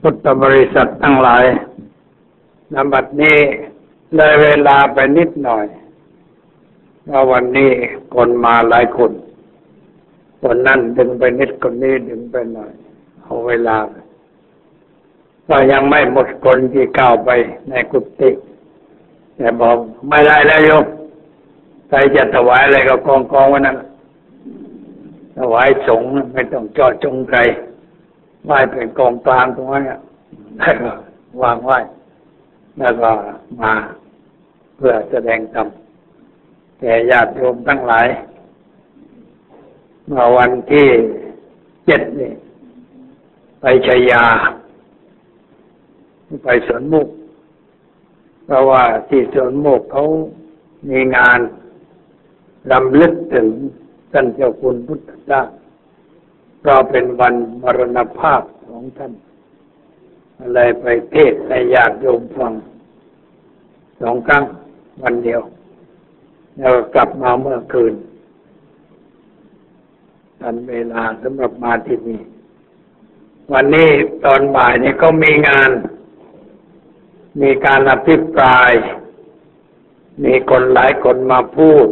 พุทธบริษัททั้งหลายนบัดนี้เลยเวลาไปนิดหน่อยว่าวันนี้คนมาหลายคนคนนั่นดึงไปนิดคนนี้ดึงไปหน่อย เอาเวลาก็ยังไม่หมดคนที่ก้าวไปในกุฏิแต่บอกไม่ได้แล้วโยมใครจะถวายอะไรก็กองกองไว้นั่นถวายสงฆ์ไม่ต้องจอดจงใคร ไหว้เป็นกองกลางตรงนั้นแล้วก็วางไหว้แล้วก็มาเพื่อแสดงธรรมแก่ญาติโยมทั้งหลายเมื่อวันที่เจ็ดนี่ไปชัยยา ไปสวนมุกเพราะว่าที่สวนมุกเขามีงานรำลึกถึงท่านเจ้าคุณพุทธเจ้า ก็เป็นวันมรณภาพของท่านอะไรไปเทศในญาติโยมฟังสองครั้งวันเดียว แล้วกลับมาเมื่อคืนทันเวลาสำหรับมาที่นี่วันนี้ตอนบ่ายนี่ก็มีงาน มีการอภิปราย มีคนหลายคนมาพูด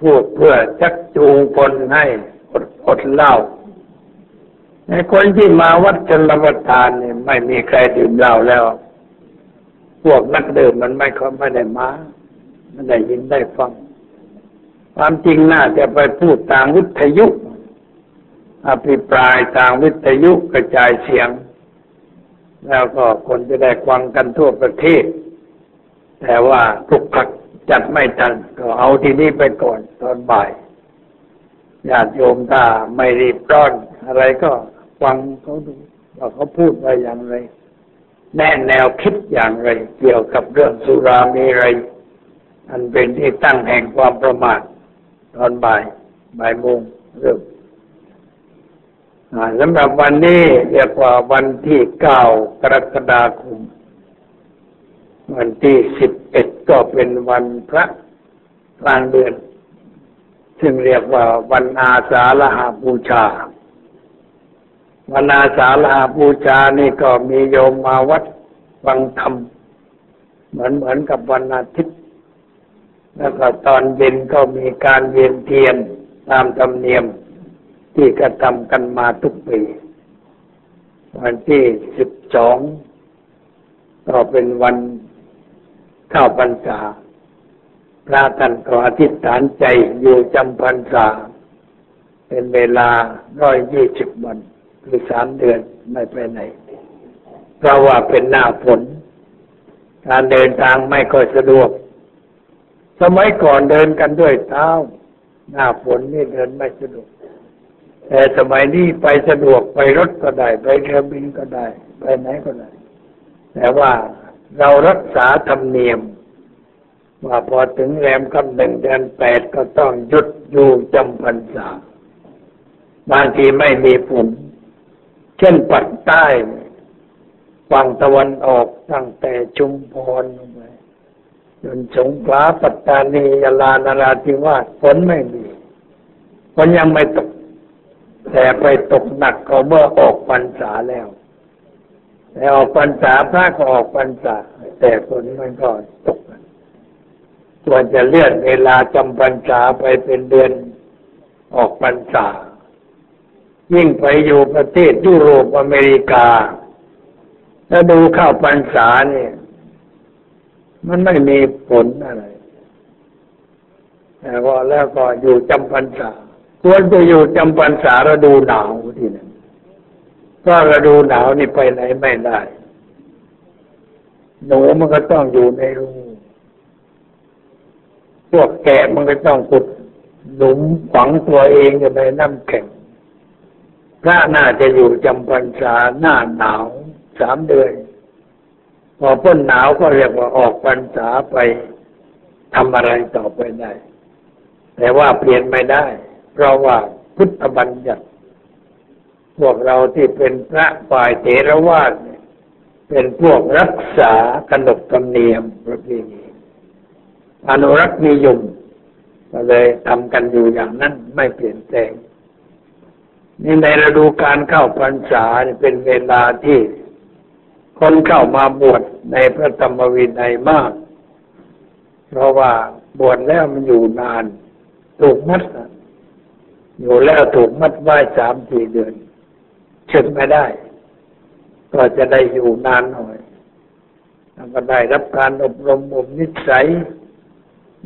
พูดเพื่อชักจูงคนให้ ดอดเหล้าในคนที่มาวัดชนประทานเนี่ยไม่มีใครดื่มเหล้าแล้ว พวกนักดื่มมันไม่เขาไม่ได้มาไม่ได้ยินได้ฟัง ความจริงน่าจะไปพูดทางวิทยุ อภิปรายทางวิทยุกระจายเสียง แล้วก็คนจะได้ฟังกันทั่วประเทศ แต่ว่าทุกขักจัดไม่ทันก็เอาทีนี้ไปก่อนตอนบ่าย ญาติโยมถ้าไม่รีบร้อน อะไรก็ฟังเขาดูว่าเขาพูดว่าอย่างไร แน่แนวคิดอย่างไร เกี่ยวกับเรื่องสุรามีไร อันเป็นที่ตั้งแห่งความประมาทตอนบ่ายบ่ายโมงเริ่มสำหรับวันนี้เรียกว่าวันที่เก้ากรกฎาคม วันที่สิบเอ็ดก็เป็นวันพระกลางเดือน ซึ่งเรียกว่าวันอาสาฬหาบูชา วันอาสาฬหาบูชานี่ก็มีโยมมาวัดฟังธรรมเหมือนเหมือนกับวันอาทิตย์ แล้วก็ตอนเย็นก็มีการเวียนเทียนตามธรรมเนียมที่กระทำกันมาทุกปี วันที่สิบสองก็เป็นวันเข้าพรรษา พระท่านก็อธิษฐานใจอยู่จำพรรษา เป็นเวลาร้อยยี่สิบวัน คือสามเดือนไม่ไปไหน เพราะว่าเป็นหน้าฝนการเดินทางไม่ค่อยสะดวก สมัยก่อนเดินกันด้วยเท้า หน้าฝนนี่เดินไม่สะดวก แต่สมัยนี้ไปสะดวกไปรถก็ได้ ไปเรือบินก็ได้ ไปไหนก็ได้ แต่ว่าเรารักษาธรรมเนียม ว่าพอถึงแรมคำหนึ่งเดือนแปดก็ต้องหยุดอยู่จำพรรษาบางทีไม่มีฝนเช่นปักใต้ฝั่งตะวันออกตั้งแต่ชุมพรไปจนสงขลาปัตตานียาลานราธิวาสฝนไม่มีฝนยังไม่ตก แต่ไปตกหนักก็เมื่อออกพรรษาแล้ว แต่ออกพรรษาพระก็ออกพรรษา แต่ฝนมันก็ตก ส่วนจะเลื่อนเวลาจำพรรษาไปเป็นเดือนออกพรรษา ยิ่งไปอยู่ประเทศยุโรปอเมริกา แล้วดูเข้าพรรษาเนี่ย มันไม่มีผลอะไรแต่ว่าแล้วก็อยู่จำพรรษาควรจะอยู่จำพรรษาฤดูหนาวที่นั่นเพราะฤดูหนาวนี่ไปไหนไม่ได้ หนูมันก็ต้องอยู่ในรู พวกแกะมันก็ต้องขุดหลุมฝังตัวเองอยู่ในน้ำแข็ง พระน่าจะอยู่จำพรรษาหน้าหนาวสามเดือน พอพ้นหนาวก็เรียกว่าออกพรรษาไปทำอะไรต่อไปได้ แต่ว่าเปลี่ยนไม่ได้ เพราะว่าพุทธบัญญัติ พวกเราที่เป็นพระฝ่ายเถรวาทเนี่ยเป็นพวกรักษาขนบธรรมเนียมประเพณี อนุรักษ์นิยมก็เลยทำกันอยู่อย่างนั้นไม่เปลี่ยนแปลงนี่ในฤดูการเข้าพรรษาเป็นเวลาที่คนเข้ามาบวชในพระธรรมวินัยมาก เพราะว่าบวชแล้วมันอยู่นาน ถูกมัด อยู่แล้วถูกมัดไว้สามสี่เดือนเชิญไม่ได้ ก็จะได้อยู่นานหน่อยแล้วก็ได้รับการอบรมบ่มนิสัย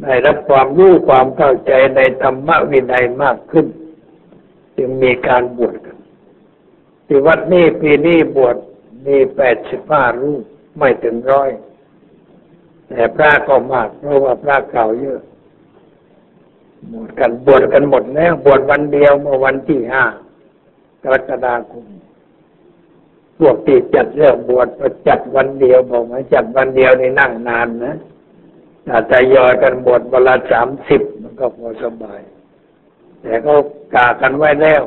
ได้รับความรู้ความเข้าใจในธรรมวินัยมากขึ้น จึงมีการบวชกันที่วัดนี้ปีนี้บวชมีแปดสิบห้ารูปไม่ถึงร้อย แต่พระก็มาก เพราะว่าพระเก่าเยอะบวชกันบวชกันหมดแล้วบวชวันเดียวเมื่อวันที่ห้ากรกฎาคมพวกที่จัดเรื่องบวชจัดวันเดียวบอกว่าจัดวันเดียวในนั่งนานนะ ถ้าทยอยกันบวชวันละสามสิบมันก็พอสบาย แต่ก็กากันไว้แล้ว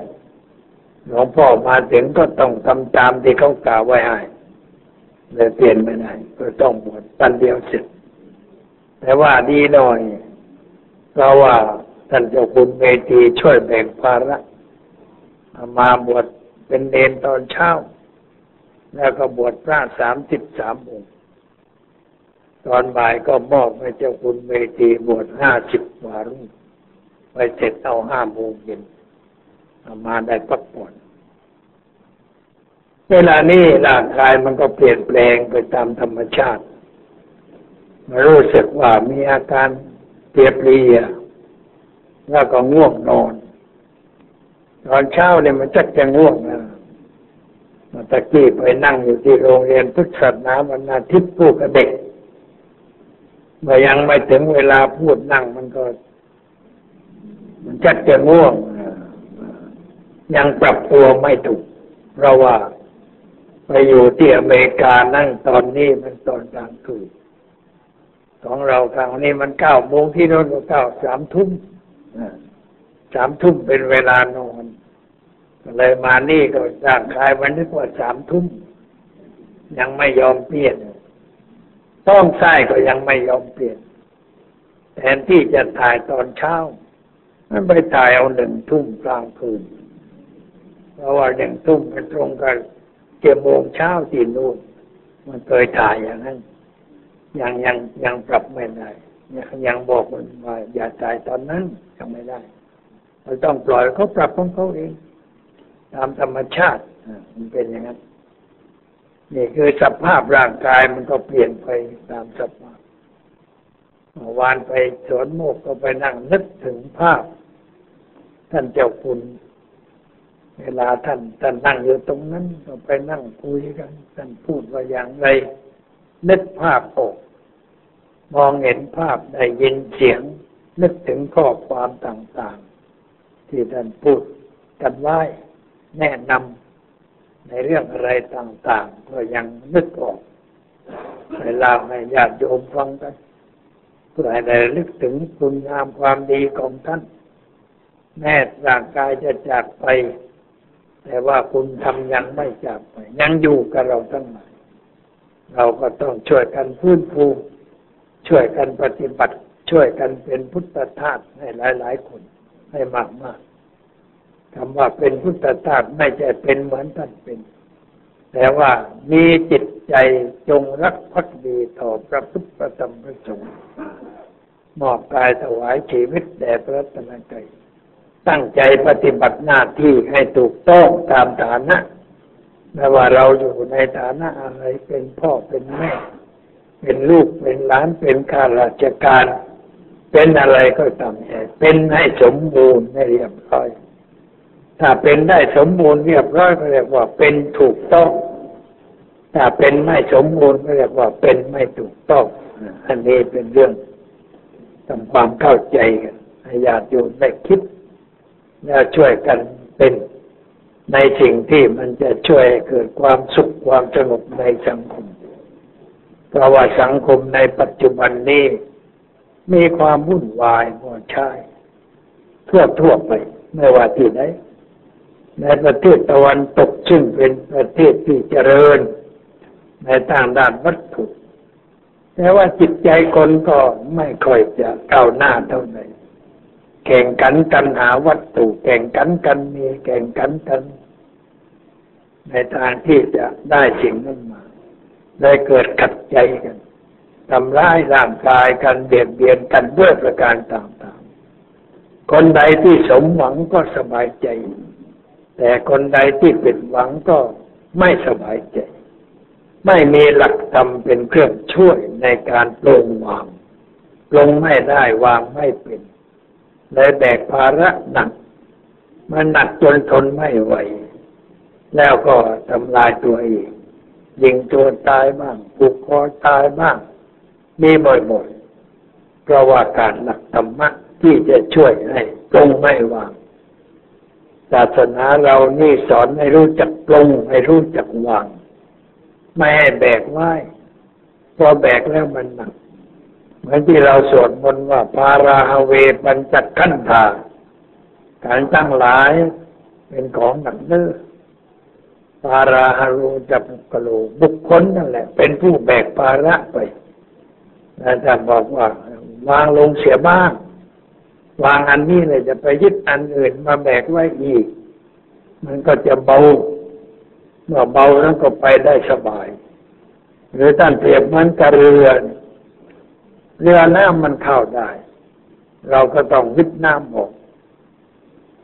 หลวงพ่อมาถึงก็ต้องทำตามที่เขากาไว้ให้เลยเปลี่ยนไม่ได้ก็ต้องบวชตันเดียวเสร็จ แต่ว่าดีหน่อย เพราะว่าท่านเจ้าคุณเมธีช่วยแบ่งภาระมาบวชเป็นเนนตอนเช้า แล้วก็บวชพระสามสิบสามองค์ ตอนบ่ายก็มอบให้เจ้าคุณเมธีบวชห้าสิบวารุ่งไปเสร็จเอาห้าโมงเย็นมาได้พักผ่อนเวลานี้ร่างกายมันก็เปลี่ยนแปลงไปตามธรรมชาติมารู้สึกว่ามีอาการเปรียบเรียแล้วก็ง่วงนอน ตอนเช้าเนี่ยมันจักจะง่วงนะตะกี้ไปนั่งอยู่ที่โรงเรียนพุทธศาสนาวันอาทิตย์พูดกับเด็ก เมื่อยังไม่ถึงเวลาพูดนั่งมันก็ มันจักจะง่วงยังปรับตัวไม่ถูก เพราะว่าไปอยู่ที่อเมริกานั่งตอนนี้มันตอนกลางคืนของเราครั้งนี้มันเก้าโมงที่โน่นก็เก้าสามทุ่มสามทุ่มเป็นเวลานอนเลยมานี่ก็ร่างกายมันนึกว่าสามทุ่มยังไม่ยอมเปลี่ยน ต้องใส่ก็ยังไม่ยอมเปลี่ยน แทนที่จะถ่ายตอนเช้า มันไปถ่ายเอาหนึ่งทุ่มกลางคืน เพราะว่าหนึ่งทุ่มเป็นตรงกันเจ็ดโมงเช้าที่นู่น มันเคยถ่ายอย่างนั้น ยังยังยังปรับไม่ได้ยังบอกมันว่าอย่าจ่ายตอนนั้นยังไม่ได้เราต้องปล่อยเขาปรับของเขาเอง ตามธรรมชาติมันเป็นอย่างนั้น นี่คือสภาพร่างกายมันก็เปลี่ยนไปตามสภาพเมื่อวานไปสวนโมกก็ไปนั่งนึกถึงภาพ ท่านเจ้าคุณ เวลาท่านท่านนั่งอยู่ตรงนั้น ก็ไปนั่งคุยกัน ท่านพูดว่าอย่างไร นึกภาพออก มองเห็นภาพได้ยินเสียง นึกถึงข้อความต่าง ๆ ที่ท่านพูดกันไว้แนะนำ ในเรื่องอะไรต่างๆ ก็ยังนึกออกให้เล่าให้ญาติโยมฟังกันเพื่อให้ได้ลึกถึงคุณงามความดีของท่าน แม้ร่างกายจะจากไป แต่ว่าคุณทำยังไม่จากไป ยังอยู่กับเราทั้งหลายเราก็ต้องช่วยกันฟื้นฟูช่วยกันปฏิบัติ ช่วยกันเป็นพุทธทาสให้หลาย ๆ คนให้มากมาก คำว่าเป็นพุทธทาสไม่ใช่เป็นเหมือนท่านเป็น แต่ว่ามีจิตใจจงรักภักดีต่อพระพุทธประธรรมพระสงฆ์มอบกายถวายชีวิตแด่พระตนใจตั้งใจปฏิบัติหน้าที่ให้ถูกต้องตามฐานะไม่ว่าเราอยู่ในฐานะอะไรเป็นพ่อเป็นแม่ เป็นลูกเป็นหลานเป็นข้าราชการ เป็นอะไรก็ตามแต่เป็นให้สมบูรณ์ให้เรียบร้อย ถ้าเป็นได้สมบูรณ์เรียบร้อยก็เรียกว่าเป็นถูกต้อง ถ้าเป็นไม่สมบูรณ์ก็เรียกว่าเป็นไม่ถูกต้อง อันนี้เป็นเรื่องทำความเข้าใจกันให้ญาติโยมได้คิดแล้วช่วยกันเป็นในสิ่งที่มันจะช่วยเกิดความสุขความสงบในสังคม เพราะว่าสังคมในปัจจุบันนี้ มีความวุ่นวายหมดชายทั่วทั่วไป ไม่ว่าที่ไหน ในประเทศตะวันตกซึ่งเป็นประเทศที่เจริญ ในทางด้านวัตถุ แต่ว่าจิตใจคนก็ไม่ค่อยจะก้าวหน้าเท่าไหร่แข่งกันกันหาวัตถุแข่งกันกันมีแข่งกันกัน ในทางที่จะได้สิ่งนั้นมาได้เกิดขัดใจกันทำร้ายร่างกายกันเบียดเบียนกันด้วยประการต่างๆ คนใดที่สมหวังก็สบายใจ แต่คนใดที่ผิดหวังก็ไม่สบายใจ ไม่มีหลักธรรมเป็นเครื่องช่วยในการปลงวางปลงไม่ได้วางไม่เป็นเลยแบกภาระหนัก มันหนักจนทนไม่ไหว แล้วก็ทำลายตัวเองยิงตัวตายบ้างผูกคอตายบ้าง มีบ่อยๆเพราะว่าการหลักธรรมะที่จะช่วยให้ปรงไม่วาง ศาสนาเรานี่สอนให้รู้จักปรงให้รู้จักวาง ไม่ให้แบกไว้พอแบกแล้วมันหนักเหมือนที่เราสวดมนต์ว่าพาราฮเวปัญจขันธาการตั้งหลายเป็นของหนักเนื้อปาราฮารูจับกโลบุคคลนั่นแหละ เป็นผู้แบกภาระไปอาจารย์บอกว่าวางลงเสียบ้าง วางอันนี้เลยจะไปยึดอันอื่นมาแบกไว้อีก มันก็จะเบาเมื่อเบาแล้วก็ไปได้สบาย หรือท่านเปรียบเหมือนกับเรือเรือน้ำมันเข้าได้ เราก็ต้องวิดน้ำออก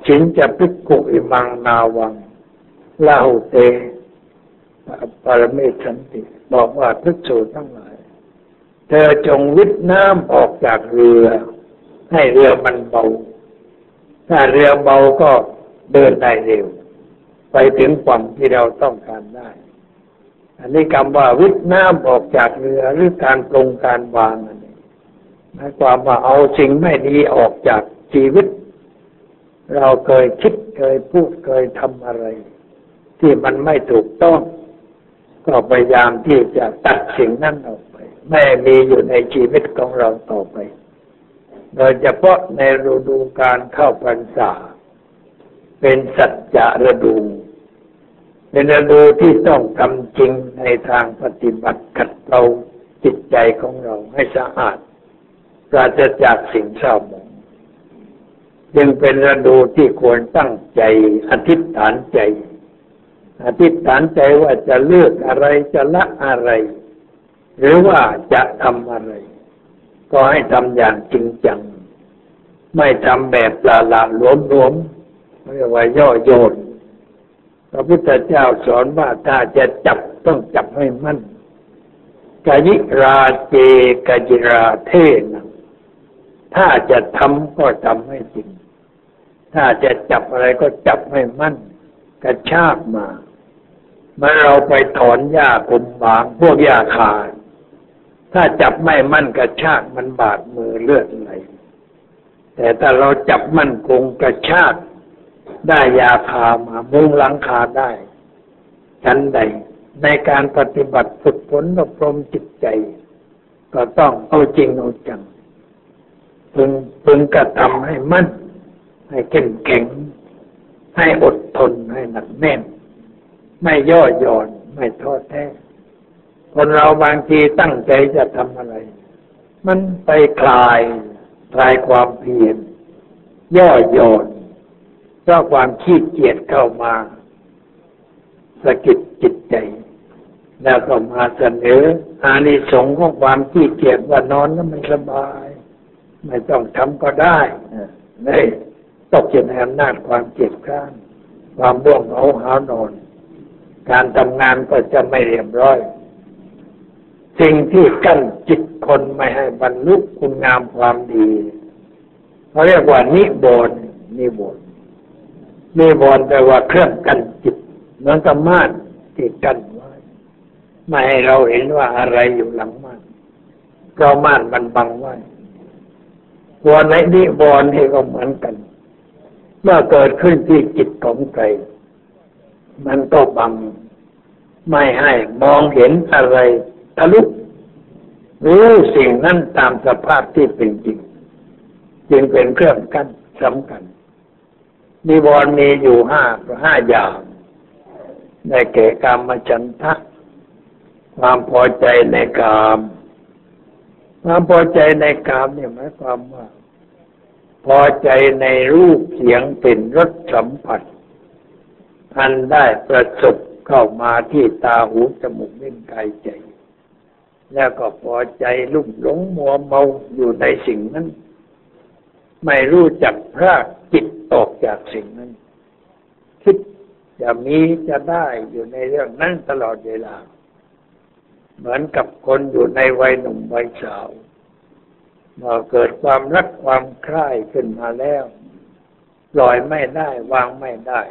ชินจะพิกุอิมังนาวังลาหุเตปรเมชันติ บอกว่าพิกษุทั้งหลาย เธอจงวิทน้ำออกจากเรือ ให้เรือมันเบา ถ้าเรือเบาก็เดินได้เร็ว ไปถึงฝั่งที่เราต้องการได้ อันนี้คำว่าวิทน้ำออกจากเรือหรือการปรงการวางอันนี้หมายความว่าเอาสิ่งไม่ดีออกจากชีวิต เราเคยคิดเคยพูดเคยทำอะไร ที่มันไม่ถูกต้อง ก็พยายามที่จะตัดสิ่งนั้นออกไป ไม่มีอยู่ในชีวิตของเราต่อไป โดยเฉพาะในฤดูการเข้าพรรษา เป็นสัจจะฤดูเป็นฤดูที่ต้องทำจริงในทางปฏิบัติขัดเกลาจิตใจของเราให้สะอาดปราศจากสิ่งเศร้าหมองจึงเป็นฤดูที่ควรตั้งใจอธิษฐานใจ อธิษฐานใจว่าจะเลือกอะไรจะละอะไร หรือว่าจะทำอะไร ก็ให้ทำอย่างจริงจัง ไม่ทำแบบลาลาหลวมหลวมเรียกว่าย่อโยนพระพุทธเจ้าสอนว่าถ้าจะจับต้องจับให้มั่นกายิราเจกจิราเทนะถ้าจะทำก็ทำให้จริง ถ้าจะจับอะไรก็จับให้มั่นกระชากมาเมันเราไปถอนหญ้ากุมบางพวกหญ้าขาด ถ้าจับไม่มั่นกระชากมันบาดมือเลือดไหลแต่ถ้าเราจับมั่นคงกระชากได้ยาคามามุงหลังคาได้ชั้นใด ในการปฏิบัติฝึกฝนอบรมจิตใจ ก็ต้องเอาจริงเอาจังพึงพึงกระทำให้มั่น ให้เข้มแข็ง ให้อดทนให้หนักแน่น ไม่ย่อหย่อนไม่ท้อแท้ คนเราบางทีตั้งใจจะทำอะไร มันไปคลายคลายความเพียรย่อหย่อนเพราะความขี้เกียจเข้ามาสะกิดจิตใจ แล้วก็มาเสนออานิสงส์ของความขี้เกียจว่านอนแล้วมันสบาย ไม่ต้องทำก็ได้นี่ตกอยู่ในอำนาจความเจ็บข้านความบ่วงเหงาหานอน การทำงานก็จะไม่เรียบร้อย สิ่งที่กั้นจิตคนไม่ให้บรรลุคุณงามความดีเขาเรียกว่านิบนนิบนนิบนแปลว่าเครื่องกั้นจิตเหมือนกับม่านที่กั้นไว้ไม่ให้เราเห็นว่าอะไรอยู่หลังม่านเพราะม่านมันบังไว้ตัวในนิบนนี่ก็เหมือนกัน เมื่อเกิดขึ้นที่จิตของใครมันก็บัง ไม่ให้มองเห็นอะไร ลุรู้สิ่งนั้นตามสภาพที่เป็นจริง จึงเป็นเครื่องกั้นสำคัญนิวรณ์มีอยู่ห้าห้าอย่างในแก่กามฉันทะความพอใจในกามความพอใจในกามเนี่ยหมายความว่า พอใจในรูปเสียงเป็นรสสัมผัสอันได้ประสบเข้ามาที่ตาหูจมูกลิ้นกายใจ แล้วก็พอใจลุ่มหลงมัวเมาอยู่ในสิ่งนั้น ไม่รู้จักพรากจิตออกจากสิ่งนั้น คิดจะมีจะได้อยู่ในเรื่องนั้นตลอดเวลา เหมือนกับคนอยู่ในวัยหนุ่มวัยสาวเมื่อเกิดความรักความใคร่ขึ้นมาแล้วปล่อยไม่ได้วางไม่ได้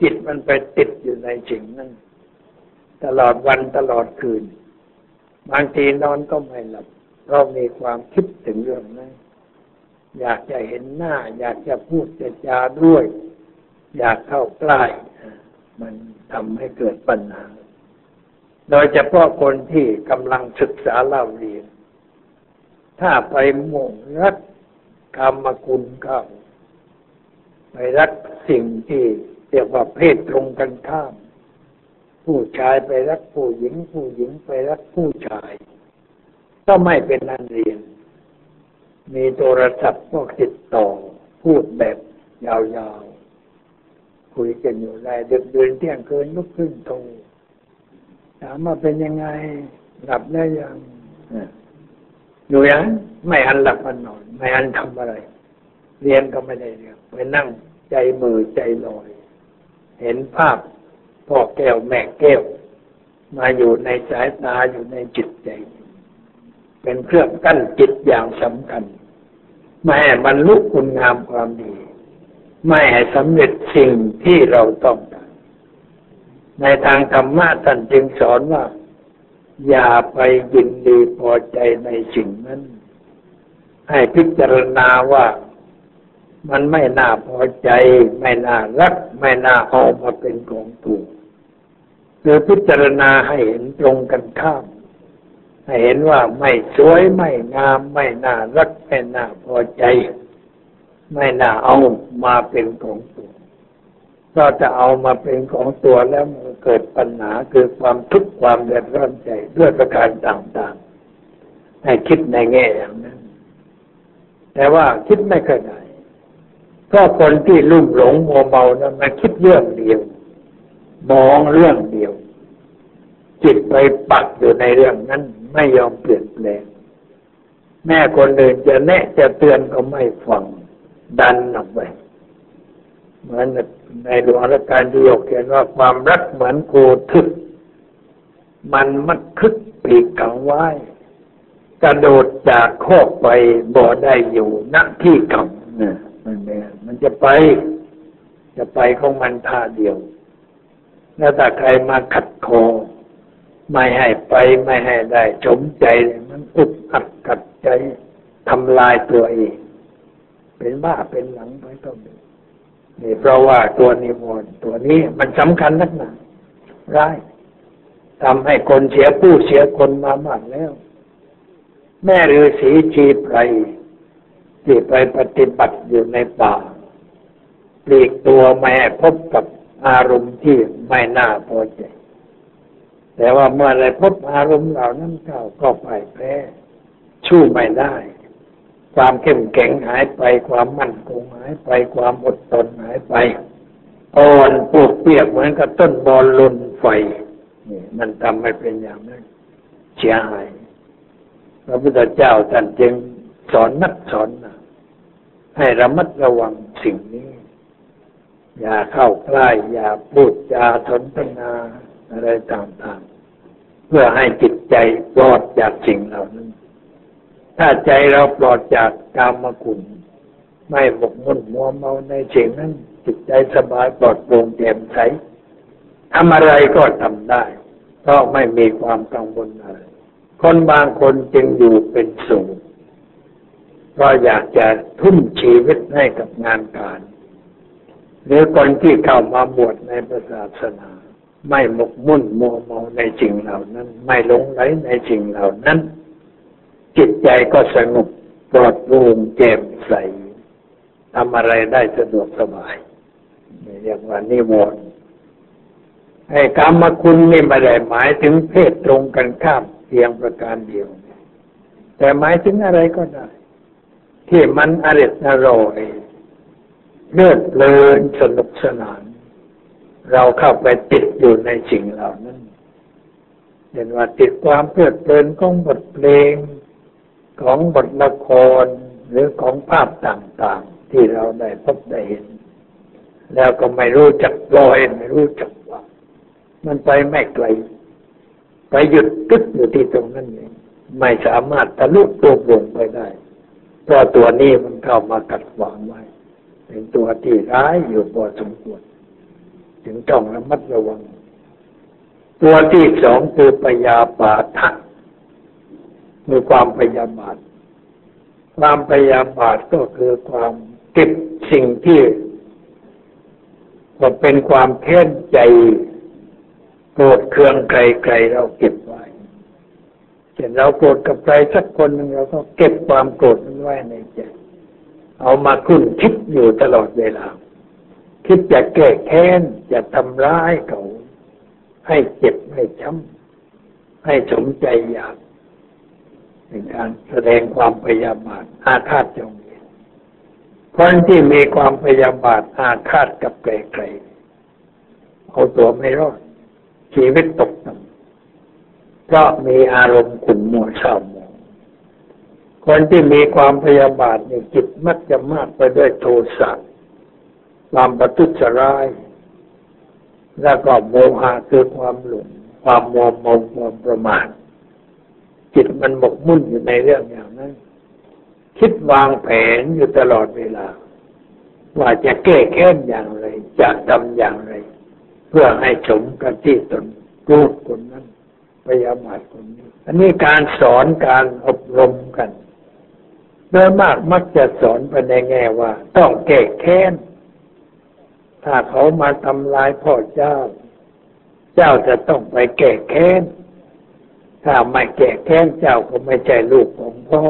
จิตมันไปติดอยู่ในสิ่งนั้น ตลอดวันตลอดคืน บางทีนอนก็ไม่หลับเพราะมีความคิดถึงเรื่องนั้น อยากจะเห็นหน้า อยากจะพูดจะจาด้วย อยากเข้าใกล้ มันทำให้เกิดปัญหา โดยเฉพาะคนที่กำลังศึกษาเล่าเรียน ถ้าไปมุ่งรักกรรมคุณเข้าไปรักสิ่งที่เรียกว่าเพศตรงกันข้าม ผู้ชายไปรักผู้หญิง ผู้หญิงไปรักผู้ชาย ก็ไม่เป็นนันเรียน มีโทรศัพท์พวกติดต่อ พูดแบบยาวๆ คุยกันอยู่ได้เดือนเดือนเที่ยงคืนลุกขึ้นโทรถามว่าเป็นยังไง หลับได้ยังอยู่อย่างไม่อันหลับอันนอน ไม่อันทำอะไร เรียนก็ไม่ได้เรียนไปนั่งใจมือใจลอย เห็นภาพ พ่อแก้วแม่แก้ว มาอยู่ในสายตาอยู่ในจิตใจ เป็นเครื่องกั้นจิตอย่างสำคัญ ไม่ให้บรรลุคุณงามความดี ไม่ให้สำเร็จสิ่งที่เราต้องการในทางธรรมะท่านจึงสอนว่า อย่าไปยินดีพอใจในสิ่งนั้น ให้พิจารณาว่า มันไม่น่าพอใจ ไม่น่ารัก ไม่น่าเอามาเป็นของถูกหรือพิจารณาให้เห็นตรงกันข้ามให้เห็นว่าไม่สวยไม่งาม ไม่น่ารัก ไม่น่าพอใจ ไม่น่าเอามาเป็นของถูกก็จะเอามาเป็นของตัวแล้วมันเกิดปัญหาคือความทุกข์ความเดือดร้อนใจด้วยประการต่างๆ ให้คิดในแง่อย่างนั้น แต่ว่าคิดไม่เคยได้ เพราะคนที่ลุ่มหลงมัวเมานั้นมันคิดเรื่องเดียว มองเรื่องเดียว จิตไปปักอยู่ในเรื่องนั้น ไม่ยอมเปลี่ยนแปลง แม่คนอื่นจะแนะจะเตือนก็ไม่ฟัง ดันออกไปเหมือนในหลวงรัชกาลที่ยกเขียนว่าความรักเหมือนโคทึก มันมัดคึกปีกขังไว้กระโดดจากโคกไปบ่ได้อยู่ณที่เก่าเนี่ย มันเนี่ยมันจะไป จะไปของมันท่าเดียว แล้วถ้าใครมาขัดคอไม่ให้ไปไม่ให้ได้สมใจมันอุดอัดกัดใจทำลายตัวเอง เป็นบ้าเป็นหลังไปก็มีนี่เพราะว่าตัวนิวรณ์ตัวนี้มันสำคัญนักหนาร้ายทำให้คนเสียผู้เสียคนมามากแล้ว แม่ฤาษีชีไพร ที่ไปปฏิบัติอยู่ในป่าปลีกตัวแม่พบกับอารมณ์ที่ไม่น่าพอใจ แต่ว่าเมื่อไรพบอารมณ์เหล่านั้นเข้าก็ไปแพ้ชู้ไม่ได้ ความเข้มแข็งหายไปความมั่นคงหายไปความอดทนหายไปอ่อนปวกเปียกเหมือนกับต้นบอลลนไฟนี่มันทำให้เป็นอย่างนั้นเสียหายพระพุทธเจ้าท่านจึง สอนนักสอนนะให้ระมัดระวังสิ่งนี้ อย่าเข้าใกล้ อย่าพูดจาสนทนาอะไรต่างๆ เพื่อให้จิตใจปลอดจากสิ่งเหล่านั้น ถ้าใจเราปลอดจากกามคุณไม่หมกมุ่นมัวเมาในสิ่งนั้น จิตใจสบายปลอดโปร่งแจ่มใสทำอะไรก็ทำได้ เพราะไม่มีความกังวลอะไร คนบางคนจึงอยู่เป็นสูง ก็อยากจะทุ่มชีวิตให้กับงานการ หรือคนที่เข้ามาบวชในศาสนา ไม่หมกมุ่นมัวเมาในสิ่งเหล่านั้น ไม่หลงไหลในสิ่งเหล่านั้น จิตใจก็สงบปลอดโปร่งแจ่มใสทำอะไรได้สะดวกสบายเรียกว่านิวรณ์ไอ้กรรมคุณนี่ไม่ได้หมายถึงเพศตรงกันข้ามเพียงประการเดียว แต่หมายถึงอะไรก็ได้ ที่มันอริดอร่อยเลื่อนเพลินสนุกสนาน เราเข้าไปติดอยู่ในสิ่งเหล่านั้นเห็นว่าติดความเพลิดเพลินของบทเพลงของบทละครหรือของภาพต่างๆ ที่เราได้พบได้เห็น แล้วก็ไม่รู้จักปล่อยไม่รู้จักว่ามันไปไม่ไกล ไปหยุดตึกอยู่ที่ตรงนั้นเองไม่สามารถทะลุตัววงไปได้ เพราะตัวนี้มันเข้ามากัดขวางไว้เป็นตัวที่ร้ายอยู่พอสมควรจึงต้องระมัดระวัง ตัวที่สองคือปยาบาทะมีความพยาบาท ความพยาบาทก็คือความเก็บสิ่งที่ก็เป็นความแค้นใจโกรธเคืองใครๆเราเก็บ ช่นเราโกรธกับใครสักคนหนึ่งเราก็เก็บความโกรธนั้นไว้ในใจเอามาคุ้นคิดอยู่ตลอดเวลา คิดจะแก้แค้นจะทำร้ายเขา ให้เจ็บให้ช้ำให้สมใจอยากเป็นการแสดงความพยาบาทอาฆาตจงเวรคนที่มีความพยาบาทอาฆาตกับใครๆเอาตัวไม่รอดชีวิตตก เพราะมีอารมณ์ขุ่นมัวเศร้าหมองคนที่มีความพยาบาทในจิตมักจะมากไปด้วยโทสะความประทุษร้าย แล้วก็โมหะคือความหลงความมัวเมาความประมาทจิตมันหมกมุ่นอยู่ในเรื่องอย่างนั้น คิดวางแผนอยู่ตลอดเวลา ว่าจะแก้แค้นอย่างไร จะทำอย่างไร เพื่อให้สมกับที่ตนรูปคนนั้น พยาบาทคนนี้ อันนี้การสอนการอบรมกัน โดยมากมักจะสอนไปในแง่ว่า ต้องแก้แค้น ถ้าเขามาทำลายพ่อเจ้า เจ้าจะต้องไปแก้แค้น ถ้าไม่แก่แค้นเจ้าก็ไม่ใช่ลูกของพ่อ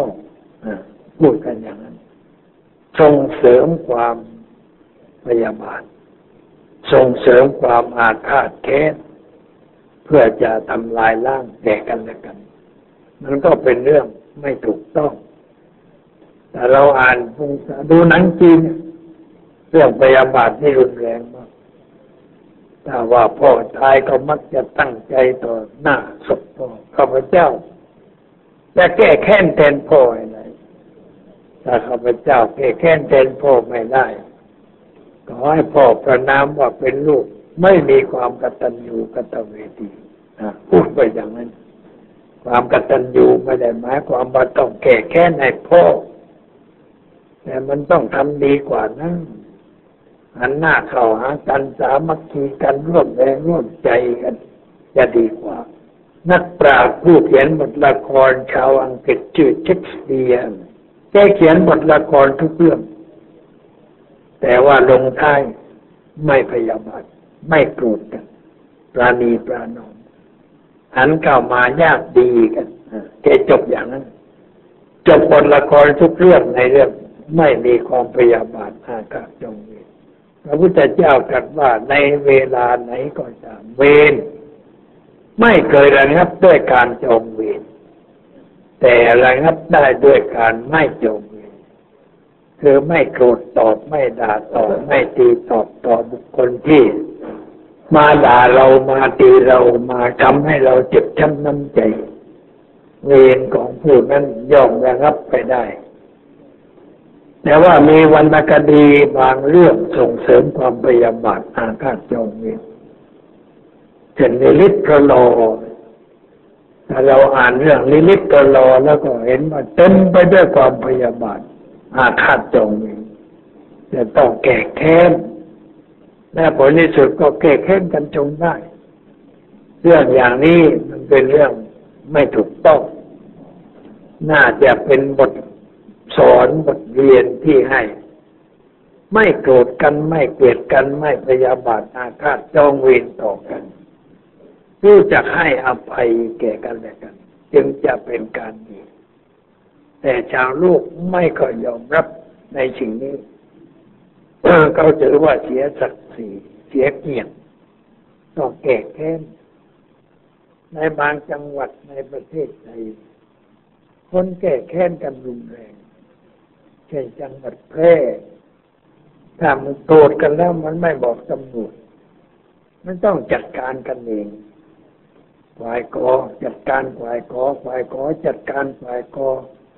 พูดกันอย่างนั้น ส่งเสริมความพยาบาท ส่งเสริมความอาฆาตแค้น พื่อจะทำลายล้างแก่กันและกัน มันก็เป็นเรื่องไม่ถูกต้อง แต่เราอ่านดูหนังจีนเรื่องพยาบาทที่รุนแรงมากถ้าว่าพ่อตายก็มักจะตั้งใจต่อหน้าศพพ่อข้าพเจ้าจะแก้แค้นแทนพ่ออะไรถ้าข้าพเจ้าแก้แค้นแทนพ่อไม่ได้ขอให้พ่อประนามว่าเป็นลูกไม่มีความกตัญญูกตเวที พูดไปอย่างนั้น ความกตัญญูไม่ได้หมายความว่าต้องแก้แค้นให้พ่อแต่มันต้องทำดีกว่านั้นหันหน้าเข้าหากันสามัคคีกันร่วมแรงร่วมใจกันจะดีกว่า นักปราชญ์ผู้เขียนบทละครชาวอังกฤษชื่อเชคสเปียร์แกเขียนบทละครทุกเรื่อง แต่ว่าลงท้ายไม่พยาบาทไม่โกรธกันปราณีปรานอม หันเข้ามายากดีกันแกจบอย่างนั้น จบบทละครทุกเรื่องในเรื่องไม่มีความพยาบาทอาฆาตจงเวพระพุทธเจ้าตรัสว่าในเวลาไหนก็ตามเวรไม่เคยระงับด้วยการจองเวรแต่ระงับได้ด้วยการไม่จองเวรคือไม่โกรธตอบไม่ด่าตอบไม่ตีตอบต่อบุคคลที่ มาด่าเรามาตีเรามาทำให้เราเจ็บช้ำน้ำใจ เวรของผู้นั้นย่อมระงับไปได้ แต่ว่ามีวรรณคดีบางเรื่องส่งเสริมความพยาบาทอาฆาตจองเวรเช่นลิลิตพระลอถ้าเราอ่านเรื่องลิลิตพระลอแล้วก็เห็นว่าเต็มไปด้วยความพยาบาทอาฆาตจองเวรจะต้องแก้แค้น และผลที่สุดก็แก้แค้นกันจนได้ เรื่องอย่างนี้มันเป็นเรื่องไม่ถูกต้อง น่าจะเป็นบทสอนบทเรียนที่ให้ ไม่โกรธกันไม่เกลียดกันไม่พยาบาทอาฆาตจองเวรต่อกัน รู้จักให้อภัยแก่กันและกัน จึงจะเป็นการดี แต่ชาวโลกไม่ค่อยยอมรับในสิ่งนี้เขาถือว่าเสียศักดิ ศรีเสียเกียรติต้องแก้แค้นในบางจังหวัดในประเทศไทยคนแก้แค้นกันรุนแรงช่นจังหวัดแพร่ถ้ามันโกรธกันแล้วมันไม่บอกตำรวจมันต้องจัดการกันเองฝ่ายกอจัดการฝ่ายกอฝ่ายกอจัดการฝ่ายกอ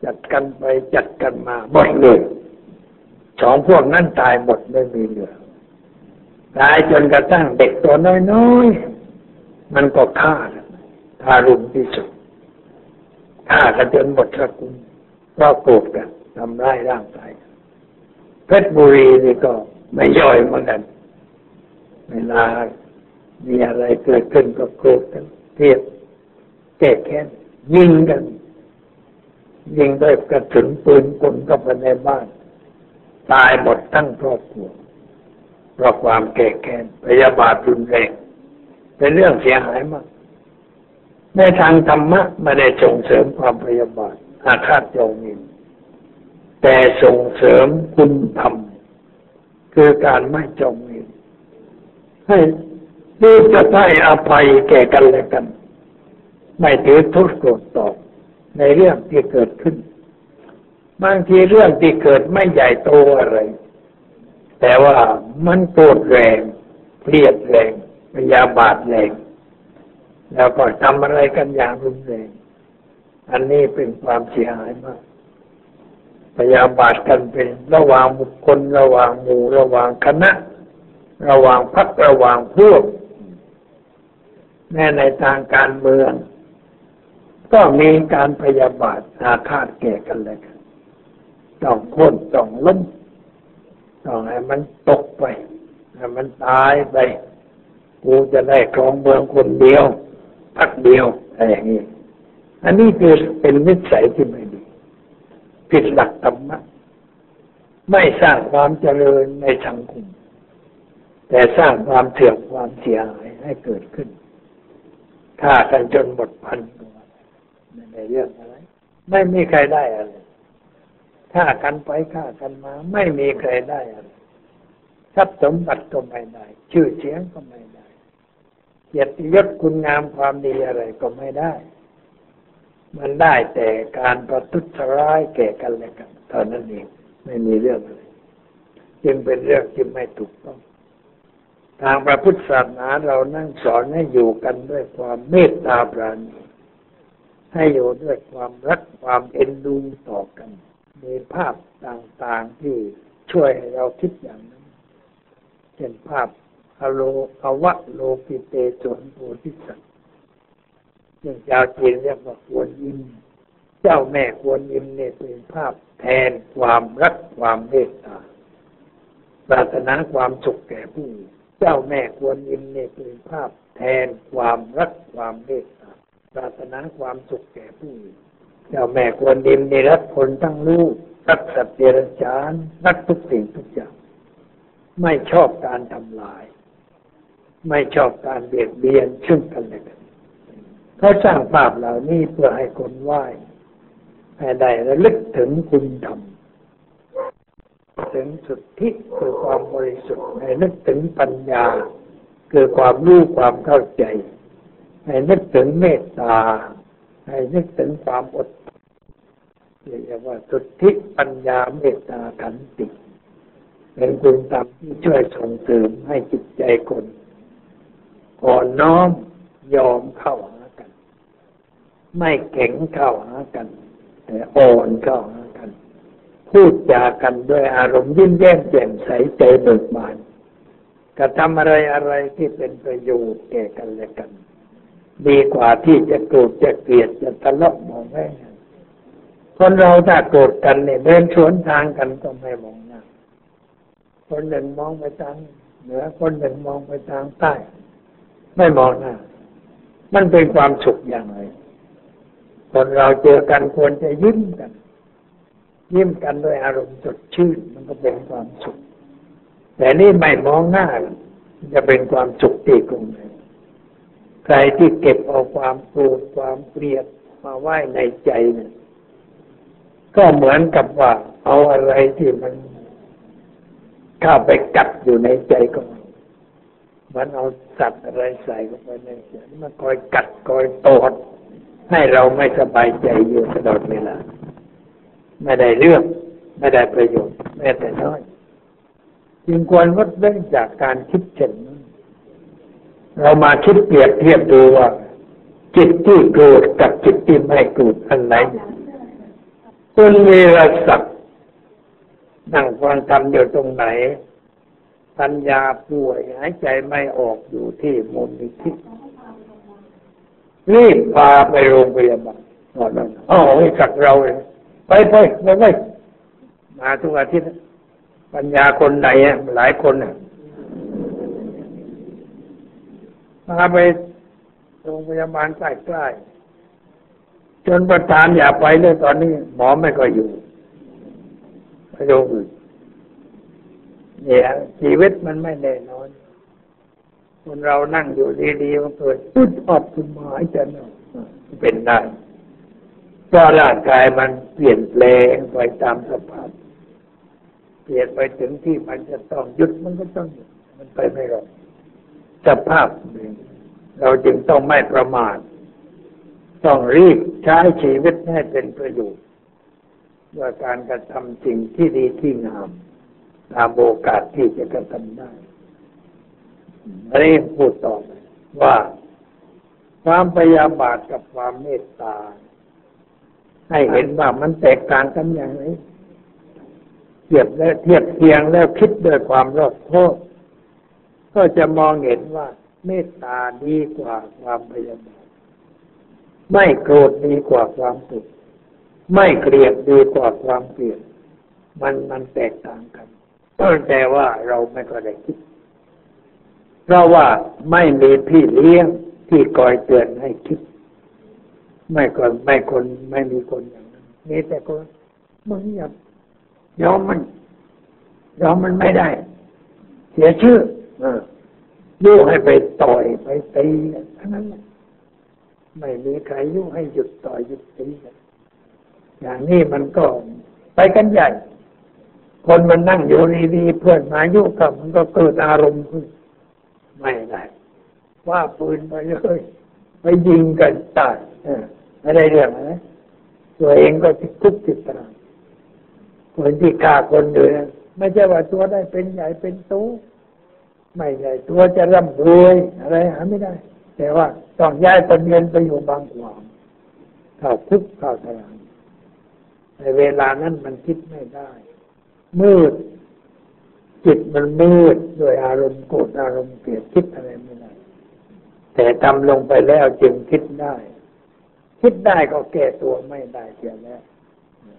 จัดกันไปจัดกันมาหมดเลยสองพวกนั้นตายหมดไม่มีเหลือ ตายจนกระทั่งเด็กตัวน้อยๆ มันก็ฆ่าทารุณที่สุดฆ่ากันจนหมดสกุลเพราะโกรธกันทำร้ายร่างกายเพชรบุรีนี่ก็ไม่ย่อยเหมือนกัน เวลามีอะไรเกิดขึ้นก็โกรธกันเทียบแก้แค้นยิงกัน ยิงด้วยกระสุนปืนกลเข้าไปในบ้าน ตายหมดทั้งครอบครัว เพราะความแก่แค้นพยาบาทรุนแรงเป็นเรื่องเสียหายมาก ในทางธรรมะไม่ได้ส่งเสริมความพยาบาทอาฆาตจองมินแต่ส่งเสริมคุณธรรม คือการไม่จองมินให้รู้จะให้อภัยแก่กันและกัน ไม่ถือทุกข์โกรธตอบในเรื่องที่เกิดขึ้น บางทีเรื่องที่เกิดไม่ใหญ่โตอะไร แต่ว่ามันโกรธแรงเครียดแรงพยาบาทแรงแล้วก็ทำอะไรกันอย่างรุนแรง อันนี้เป็นความเสียหายมาก พยาบาทกันเป็นระหว่างบุคคลระหว่างหมู่ระหว่างคณะ ระหว่างพรรคระหว่างพวก แม้ในทางการเมือง ก็มีการพยาบาทอาฆาตแก่กันเลยต้องโค่นต้องล้ม ต้องให้มันตกไปให้มันตายไป กูจะได้ครองเมืองคนเดียวพักเดียวอะไรอย่างนี้ อันนี้คือเป็นนิสัยที่ไม่ดี ผิดหลักธรรมะ ไม่สร้างความเจริญในสังคม แต่สร้างความเถื่อมความเสียหายให้เกิดขึ้นฆ่ากันจนหมดพันตัวในเรื่องอะไร ไม่มีใครได้อะไร ฆ่ากันไปฆ่ากันมา ไม่มีใครได้อะไรทรัพย์สมบัติก็ไม่ได้ ชื่อเสียงก็ไม่ได้กียรติยศคุณงามความดีอะไรก็ไม่ได้ มันได้แต่การประทุษร้ายแก่กันและกันเท่านั้นเองไม่มีเรื่องอะไรจึงเป็นเรื่องที่ไม่ถูกต้อง ทางพระพุทธศาสนาเรานั่งสอนให้อยู่กันด้วยความเมตตาปราณีให้อยู่ด้วยความรักความเอ็นดูต่อกัน มีภาพต่างๆที่ช่วยให้เราคิดอย่างนั้น เช่นภาพอโลอวะโลกิเตสนโพธิสัตว์ซึ่งชาวจีนเรียกว่าควรยิ้ม เจ้าแม่ควรยิ้มเนี่ยเป็นภาพแทนความรักความเมตตาปรารถนาความสุขแก่ผู้ เจ้าแม่ควรยิ้มเนี่ยเป็นภาพแทนความรักความเมตตาปรารถนาความสุขแก่ผู้ เจ้าแม่ควรยิมในรักคนทั้งลูกรักสัตว์เดรัจฉานรักทุกสิ่งทุกอย่าง ไม่ชอบการทำลาย ไม่ชอบการเบียดเบียนซึ่งกันและกันเขาสร้างภาพเหล่านี้เพื่อให้คนไหว้ให้ได้ระลึกถึงคุณธรรมถึงสุดที่คือความบริสุทธิ์ให้นึกถึงปัญญา คือความรู้ความเข้าใจให้นึกถึงเมตตา ให้นึกถึงความอดเรียกว่าสุทธิปัญญาเมตตาขันติ เป็นคุณธรรมที่ช่วยส่งเสริมให้จิตใจคนอ่อนน้อมยอมเข้าหากัน ไม่แข็งเข้าหากัน แต่อ่อนเข้าหากัน พูดจากันด้วยอารมณ์ยิ้มแย้มแจ่มใสใจเบิกบานกระทำอะไรอะไรที่เป็นประโยชน์แก่กันและกัน ดีกว่าที่จะโกรธจะเกลียดจะทะเลาะมองแม่คนเราถ้าโกรธกันเนี่ยเดินสวนทางกันก็ไม่มองหน้าคนหนึ่งมองไปทางเหนือคนหนึ่งมองไปทางใต้ ไม่มองหน้ามันเป็นความสุขอย่างไรคนเราเจอกันควรจะยิ้มกัน ยิ้มกันด้วยอารมณ์สดชื่นมันก็เป็นความสุข แต่นี่ไม่มองหน้าจะเป็นความสุขที่กงไหน ใครที่เก็บเอาความโกรธความเกลียดมาไว้ในใจเนี่ยก็เหมือนกับว่า เอาอะไรที่มันเข้าไปกัดอยู่ในใจก็มันเอาสัตว์อะไรใส่เข้าไปในเสียมันคอยกัดคอยตอดให้เราไม่สบายใจอยู่ตลอดเวลาไม่ได้เรื่องไม่ได้ประโยชน์แม้แต่น้อย จึงควรงดเว้นจากการคิดเช่นนั้น เรามาคิดเปรียบเทียบดูว่า จิตที่โกรธกับจิตที่ไม่โกรธอันไหนคุณมีรศักดิ์นั่งฟังธรรมอยู่ตรงไหนปัญญาป่วยหายใจไม่ออกอยู่ที่มูลนิธิรีบพาไปโรงพยาบาลนอนนั่นอ๋อให้กับเราเลยไปไปไปไปมาทุกอาทิตย์ปัญญาคนไหนหลายคนน่ะ พาไปโรงพยาบาลใกล้ๆจนประธานอย่าไปเลยตอนนี้ หมอไม่ก็อยู่ไปโรงอื่นเนี่ยชีวิตมันไม่แน่นอนคนเรานั่งอยู่ดีๆมันเกิดพุดออกขึ้นมาจไม่ออกเป็นได้เพราะร่างกายมันเปลี่ยนแปลงไปตามสภาพ เปลี่ยนไปถึงที่มันจะต้องหยุดมันก็ต้องหยุดมันไปไม่รอด สภาพ เราจึงต้องไม่ประมาท ต้องรีบใช้ชีวิตให้เป็นประโยชน์ด้วยการกระทำสิ่งที่ดีที่งามตามโอกาสที่จะกระทำได้อันนี้พูดต่อว่า ความพยาบาทกับความเมตตา ให้เห็นว่ามันแตกต่างกันอย่างไรเทียบและเทียบเทียงแล้วคิดด้วยความรอบคอบ ก็จะมองเห็นว่า เมตตาดีกว่าความพยาบาทไม่โกรธดีกว่าความตุกไม่เกลียดดีกว่าความเกลียดมันมันแตกต่างกันแต่ว่าเราไม่ก็ได้คิดเพราะว่าไม่มีพี่เลี้ยงที่คอยเตือนให้คิด ไม่คนไม่คนไม่มีคนอย่างนั้นมีแต่คนมึงอย่ายอมมันยอมมันไม่ได้ เสียชื่อ เออยุให้ไปต่อยไปตีทั้งนั้นไม่มีใครยุให้หยุดต่อยหยุดตีอย่างนี้มันก็ไปกันใหญ่ คนมันนั่งอยู่ดีๆเพื่อนมายุกับมันก็เกิดอารมณ์ขึ้นไม่ได้ว่าปืนไปเลยไปยิงกันตายไม่ได้เรื่องนะตัวเองก็ติดคุกติดตารางคนที่ฆ่าคนอื่นไม่ใช่ว่าตัวได้เป็นใหญ่เป็นโต ไม่ใหญ่ตัวจะร่ำรวยอะไรหาไม่ได้ แต่ว่าต้องย้ายตนเงินไปอยู่บางขวางเข้าคุกเข้าตารางในเวลานั้นมันคิดไม่ได้ มืด จิตมันมืดด้วยอารมณ์โกรธอารมณ์เกลียดคิดอะไรไม่ได้ แต่ทำลงไปแล้วจึงคิดได้ คิดได้ก็แก้ตัวไม่ได้เสียแล้ว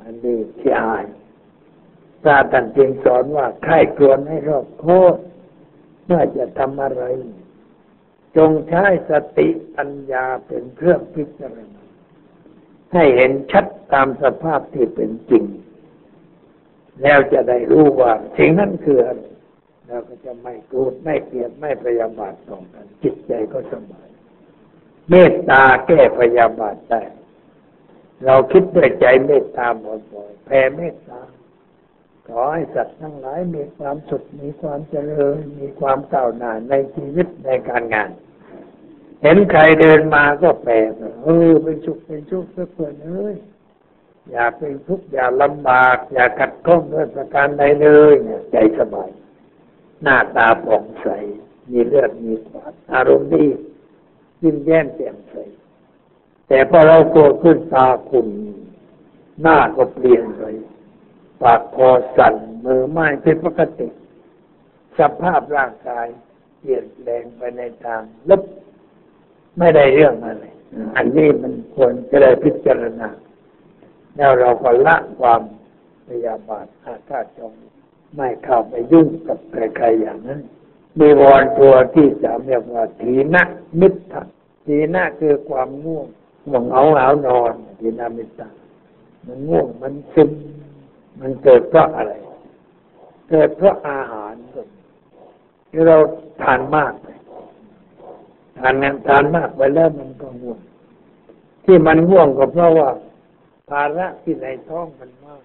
อันนี้ที่อายพระท่านจึงสอนว่าใครกรวนให้รอบคอบ เมื่อจะทำอะไร จงใช้สติปัญญาเป็นเครื่องพิจารณาให้เห็นชัดตามสภาพที่เป็นจริง แล้วจะได้รู้ว่าสิ่งนั้นคืออะไรเราก็จะไม่โกรธไม่เกลียดไม่พยาบาทต่อกัน จิตใจก็สบายเมตตาแก้พยาบาทได้ เราคิดด้วยใจเมตตาบ่อยๆแผ่เมตตา ขอให้สัตว์ทั้งหลายมีความสุขมีความเจริญ มีความก้าวหน้าในชีวิตในการงาน เห็นใครเดินมาก็แผ่เออเป็นสุขเป็นสุกขเพื่อนเอ้ยอย่าเป็นทุกข์อย่าลำบาก อย่าขัดข้องด้วยประการใดเลยเนี่ยใจสบาย หน้าตาผ่องใส มีเลือดมีขวาอารมณ์ดียิ้มแย้มแจ่มใส แต่พอเราโกรธขึ้นตาขุ่นหน้าก็เปลี่ยนไป ปากคอสั่นมือไม้เป็นปกติ สภาพร่างกายเปลี่ยนแปลงไปในทางลบไม่ได้เรื่องอะไรอันนี้มันควรจะได้พิจารณา แล้วเราก็ละความพยาบาทอาฆาตจองไม่เข้าไปยุ่งกับใครๆอย่างนั้น มีวรตัวที่จะเรียกว่าทีนะมิตรทีนะคือความง่วงง่วงเอาเอานอนทีนะมิตรมันง่วงมันซึม มันเกิดเพราะอะไร เกิดเพราะอาหารที่เราทานมากทานงานทานมากไปแล้วมันก็ง่วง ที่มันง่วงก็เพราะว่า ภาระที่ในท้องมันมาก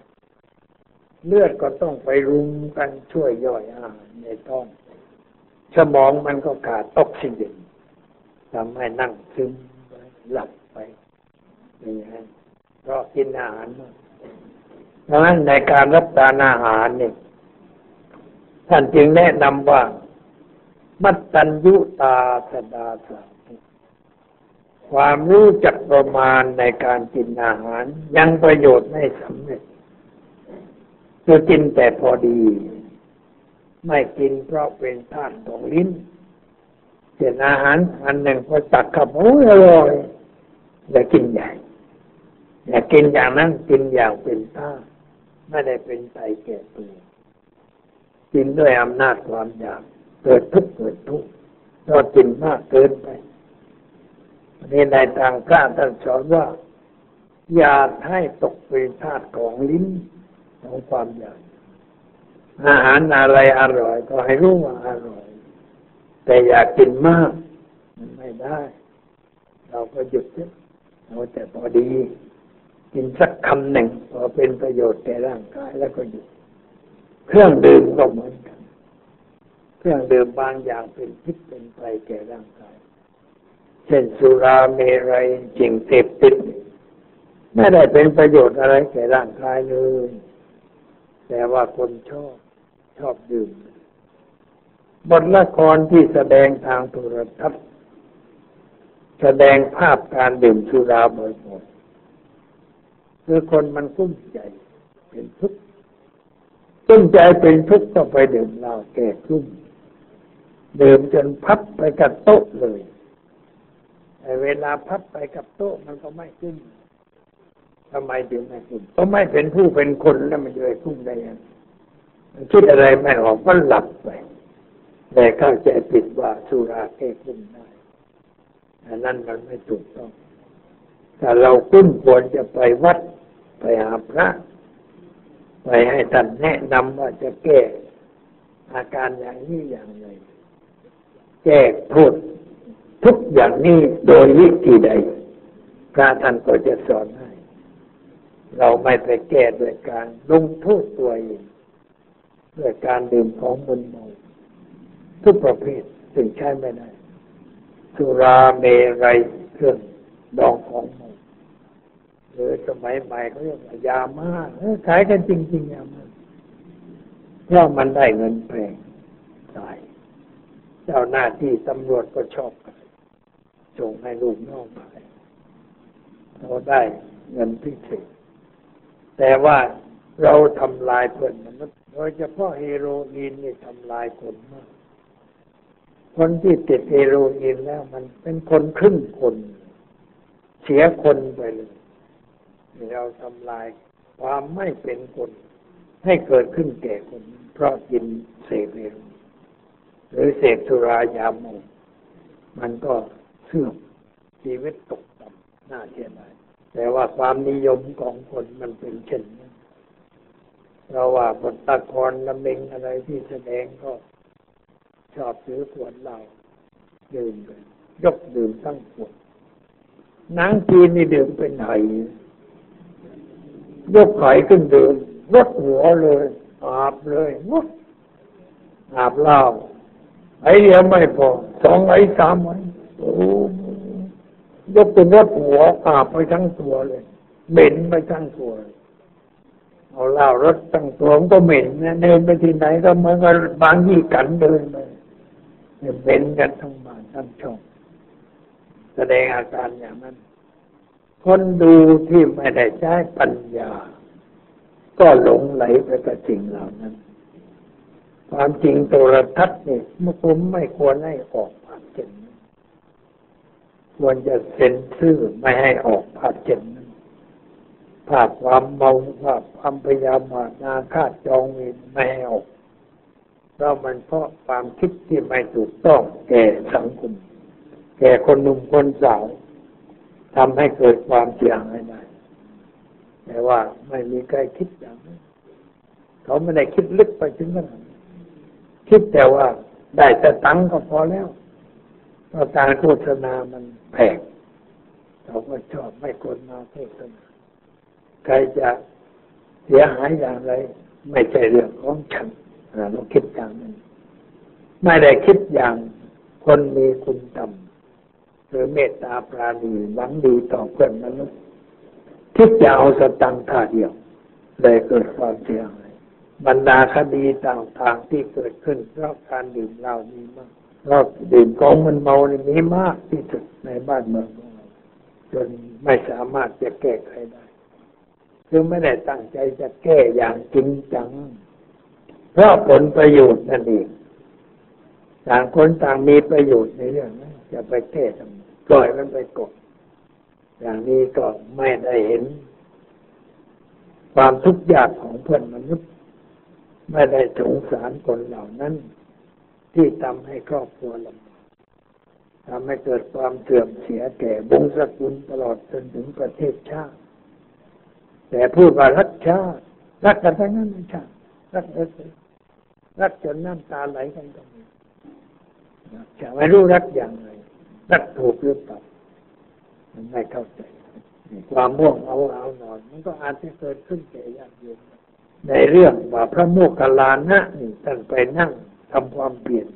เลือดก็ต้องไปรุมกันช่วยย่อยอาหารในท้องสมองมันก็ขาดออกซิเจนทำให้นั่งซึมไปหลับไปอย่างนี้เพราะกินอาหารมาก ดังนั้นในการรับประทานอาหารเนี่ยท่านจึงแนะนำว่า มัตตัญยุตาสดาสาความรู้จักประมาณในการกินอาหาร ยังประโยชน์ไม่สำเร็จคือกินแต่พอดี ไม่กินเพราะเป็นธาตุของลิ้นเช่นอาหารอันหนึ่งพอตักขับโอ้ยอร่อยอย่ากินใหญ่อย่ากินอย่างนั้นกินอย่างเป็นท่า ไม่ได้เป็นไตแก่ตัวกินด้วยอำนาจความอยากเกิดทุกข์เกิดทุกข์เรากินมากเกินไปนี่ในทางพระท่านสอนว่า อย่าให้ตกเป็นธาตุของลิ้นของความอยากอาหารอะไรอร่อย ก็ให้รู้ว่าอร่อย แต่อยากกินมาก มันไม่ได้ เราก็หยุดเอาแต่พอดี กินสักคำหนึ่งพอเป็นประโยชน์แก่ร่างกายแล้วก็หยุดเครื่องดื่มก็เหมือนกัน เครื่องดื่มบางอย่างเป็นพิษเป็นภัยแก่ร่างกาย เช่นสุราเมรัยจิงเสพติดไม่ได้เป็นประโยชน์อะไรแก่ร่างกายเลย แต่ว่าคนชอบชอบดื่ม บทละครที่แสดงทางโทรทัศน์ แสดงภาพการดื่มสุราบ่อยๆ คือคนมันกุ้มใจเป็นทุกข์กุ้มใจเป็นทุกข์ก็ไปดื่มเหล้าแก่กุ้มดื่มจนพับไปกับโต๊ะเลยแต่เวลาพับไปกับโต๊ะมันก็ไม่ขึ้นทำไมถึงไม่ขึ้นก็ไม่เป็นผู้เป็นคนแล้วมันจะไปขึ้นได้ยังมันคิดอะไรไม่ออกก็หลับไปแต่เข้าใจผิดว่าสุราแก้ขึ้นได้อันนั้นมันไม่ถูกต้องถ้าเราคุ้นควรจะไปวัด ไปหาพระ ไปให้ท่านแนะนำว่าจะแก้อาการอย่างนี้อย่างไรแก้โทษทุกอย่างนี้โดยวิธีใดพระท่านก็จะสอนให้ เราไม่ไปแก้ด้วยการลงโทษตัวเองด้วยการดื่มของมึนเมาทุกประเภทซึ่งใช้ไม่ได้สุราเมรัยเครื่องดองของเมา หรือสมัยใหม่เขาเรียกว่ายามาขายกันจริง ๆ ยามาเพราะมันได้เงินแพงตายเจ้าหน้าที่ตำรวจก็ชอบกันส่งให้ลูกน้องไปเราได้เงินพิเศษแต่ว่าเราทำลายเพื่อนมนุษย์โดยเฉพาะเฮโรอีนนี่ทำลายคนมาก คนที่ติดเฮโรอีนแล้วมันเป็นคนครึ่งคน เสียคนไปเลย เราทำลายความไม่เป็นคน ให้เกิดขึ้นแก่คน เพราะกินเสพเฮโรหรือเสพสุรายาโมมันก็เสื่อมชีวิตตกต่ำน่าเสียดายแต่ว่าความนิยมของคนมันเป็นเช่นนี้เราว่าบทตะกรละเมงอะไรที่แสดงก็ชอบซื้อขวดเหล้าดื่มยกดื่มตั้งขวดนางจีนนี่ดื่มเป็นไห ยกไข่ขึ้นเดื่มรดหัวเลยอาบเลยวุ้อาบเหล้าไอ้เดียวไม่พอสองไอ้สามไอ้โอ้ยกเป็นรถหัวอาบไปทั้งตัวเลยเหม็นไปทั้งตัวเอาเหล้ารถตั้งตัวมันก็เหม็นนะเดินไปที่ไหนก็เหมือนกับบางยี่กันเดินไปเหม็นกันทั้งบ้านทั้งช่องแสดงอาการอย่างนั้น คนดูที่ไม่ได้ใช้ปัญญา ก็หลงไหลไปกับสิ่งเหล่านั้น ความจริงโทรทัศน์นี่มันผมไม่ควรให้ออกควรจะเซ็นชื่อไม่ให้ออกภาพเจ็นภาพความเมาภาพความพยายามมานาคาดจองมีไม่ให้ออกเพราะมันเพราะความคิดที่ไม่ถูกต้องแก่สังคม แก่คนหนุ่มคนสาว ทำให้เกิดความเสียหายได้แต่ว่าไม่มีใครคิดอย่างนั้นเขาไม่ได้คิดลึกไปถึงนั้นคิดแต่ว่าได้แต่ตังก็พอแล้วเพราะการโฆษณามันแพงเราก็ชอบไม่คนมาโฆษณาใครจะเสียหายอย่างไร ไม่ใช่เรื่องของฉันเราคิดอย่างนั้น ไม่ได้คิดอย่างคนมีคุณธรรม หรือเมตตาปราณีหวังดีต่อเพื่อนมนุษย์คิดจะเอาสตังค์ท่าเดียวเลยเกิดความเสียหายบรรดาคดีต่างๆที่เกิดขึ้นเพราะการดื่มเหล้ามีมากเพราะดื่มของมันเมานี่มีมากที่สุดในบ้านเมืองของเราจนไม่สามารถจะแก้ไขได้คือไม่ได้ตั้งใจจะแก้อย่างจริงจัง เพราะผลประโยชน์นั่นเองต่างคนต่างมีประโยชน์ในเรื่องนั้นจะไปแก้ทำไม ปล่อยมันไปกดอย่างนี้ก็ไม่ได้เห็น ความทุกข์ยากของเพื่อนมนุษย์ ไม่ได้สงสารคนเหล่านั้น ที่ทำให้ครอบครัวลำบากทำให้เกิดความเสื่อมเสียแก่วงศกุลตลอดจนถึงประเทศชาติ แต่พูดว่ารักชาติรักกันทั้งนั้นไม่ใช่รักรักจนน้ำตาไหลกันตรงนี้จะไม่รู้รักอย่างไร รักถูกหรือเปล่ามันไม่เข้าใจ ความม่วงเอาเอานอน มันก็อาจจะเกิดขึ้นแก่ญาติโยมในเรื่องว่าพระโมคคัลลานะนี่ท่านไปนั่งทำความเปลี่ยน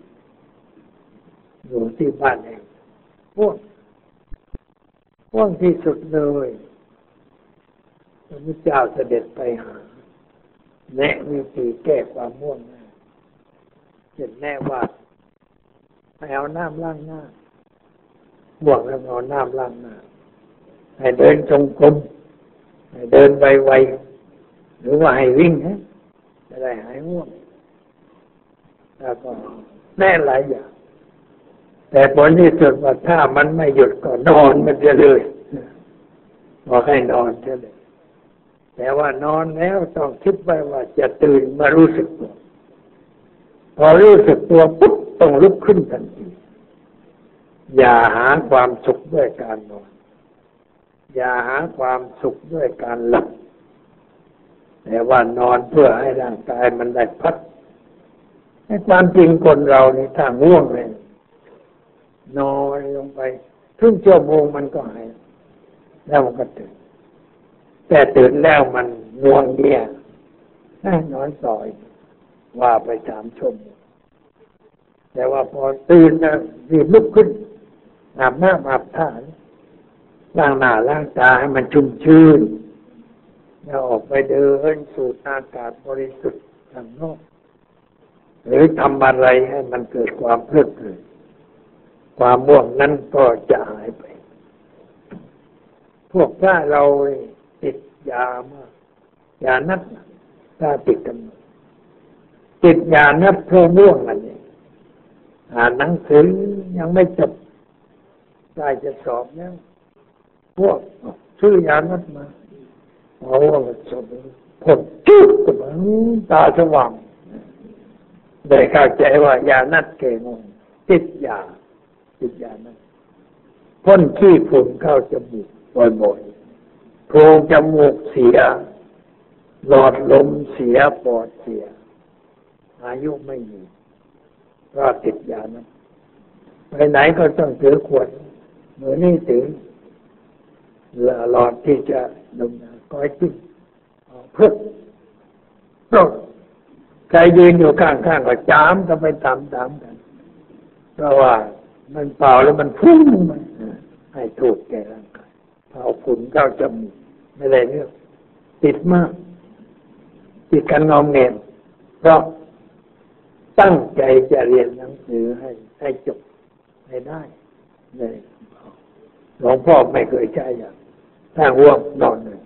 อยู่ที่บ้านเองพ่วงพ่วงที่สุดเลยพระพุทธเจ้าเสด็จไปหา แนะวิธีแก้ความม่วงเห็นแน่ว่าให้เอาน้ำล้างหน้า ห่วงแล้วเอาน้ำล้างหน้าให้เดินจงกรมให้เดินไวๆหรือว่าให้วิ่งฮะจะได้หายห่วงแล้วก็แน่หลายอย่างแต่ผลที่สุดว่าถ้ามันไม่หยุดก็นอนมันจะเลยบอกให้นอนเฉยแต่ว่านอนแล้วต้องคิดไว้ว่าจะตื่นมารู้สึกตัวพอรู้สึกตัวปุ๊บต้องลุกขึ้นทันที อย่าหาความสุขด้วยการนอน อย่าหาความสุขด้วยการหลับ แต่ว่านอนเพื่อให้ร่างกายมันได้พักในความจริงคนเรานี่ถ้าง่วงเลยนอนลงไปครึ่งชั่วโมงมันก็หาย แล้วมันก็ตื่น แต่ตื่นแล้วมันง่วงเงียนอนต่อยว่าไปสามชั่วโมงแต่ว่าพอตื่นนะรีบลุกขึ้น อาบน้ำอาบท่าล้างหน้าล้างตาให้มันชุ่มชื่นแล้วออกไปเดินสูดอากาศบริสุทธิ์ข้างนอกหรือทำอะไรให้มันเกิดความเพลิดเพลินความม่วงนั้นก็จะหายไป พวกถ้าเราติดยามากยานัดถ้าติดกันติดยานัดเพราะม่วงอันนี้อ่านหนังสือยังไม่จบ ได้จะสอบแล้ว พวกชื่อยานัดมาโอ้สอบผลจุดมาตาสว่างได้เข้าใจว่ายานัดเก่งติดยาติดยานัดพ่นขี้ฝุ่นเข้าจมูกบ่อยๆโพรงจมูกเสีย หลอดลมเสียปอดเสีย อายุไม่มีก็ติดยานะไปไหนก็ต้องถือขวด เหมือนนี่ถือหลอดที่จะดมก้อยจิ้มเพื่อโรคใครยืนอยู่ข้างๆก็จามก็ไปตามๆกัน เพราะว่ามันเป่าแล้วมันพุ่งมันให้ถูกแก่ร่างกายเป่าฝุ่นเข้าจมูกไม่ได้เรื่องติดมาก ติดกันงอมเงมเพราะตั้งใจจะเรียนหนังสือให้ให้จบให้ได้เลย หลวงพ่อไม่เคยใช้อย่างถ้าห่วงนอนเลย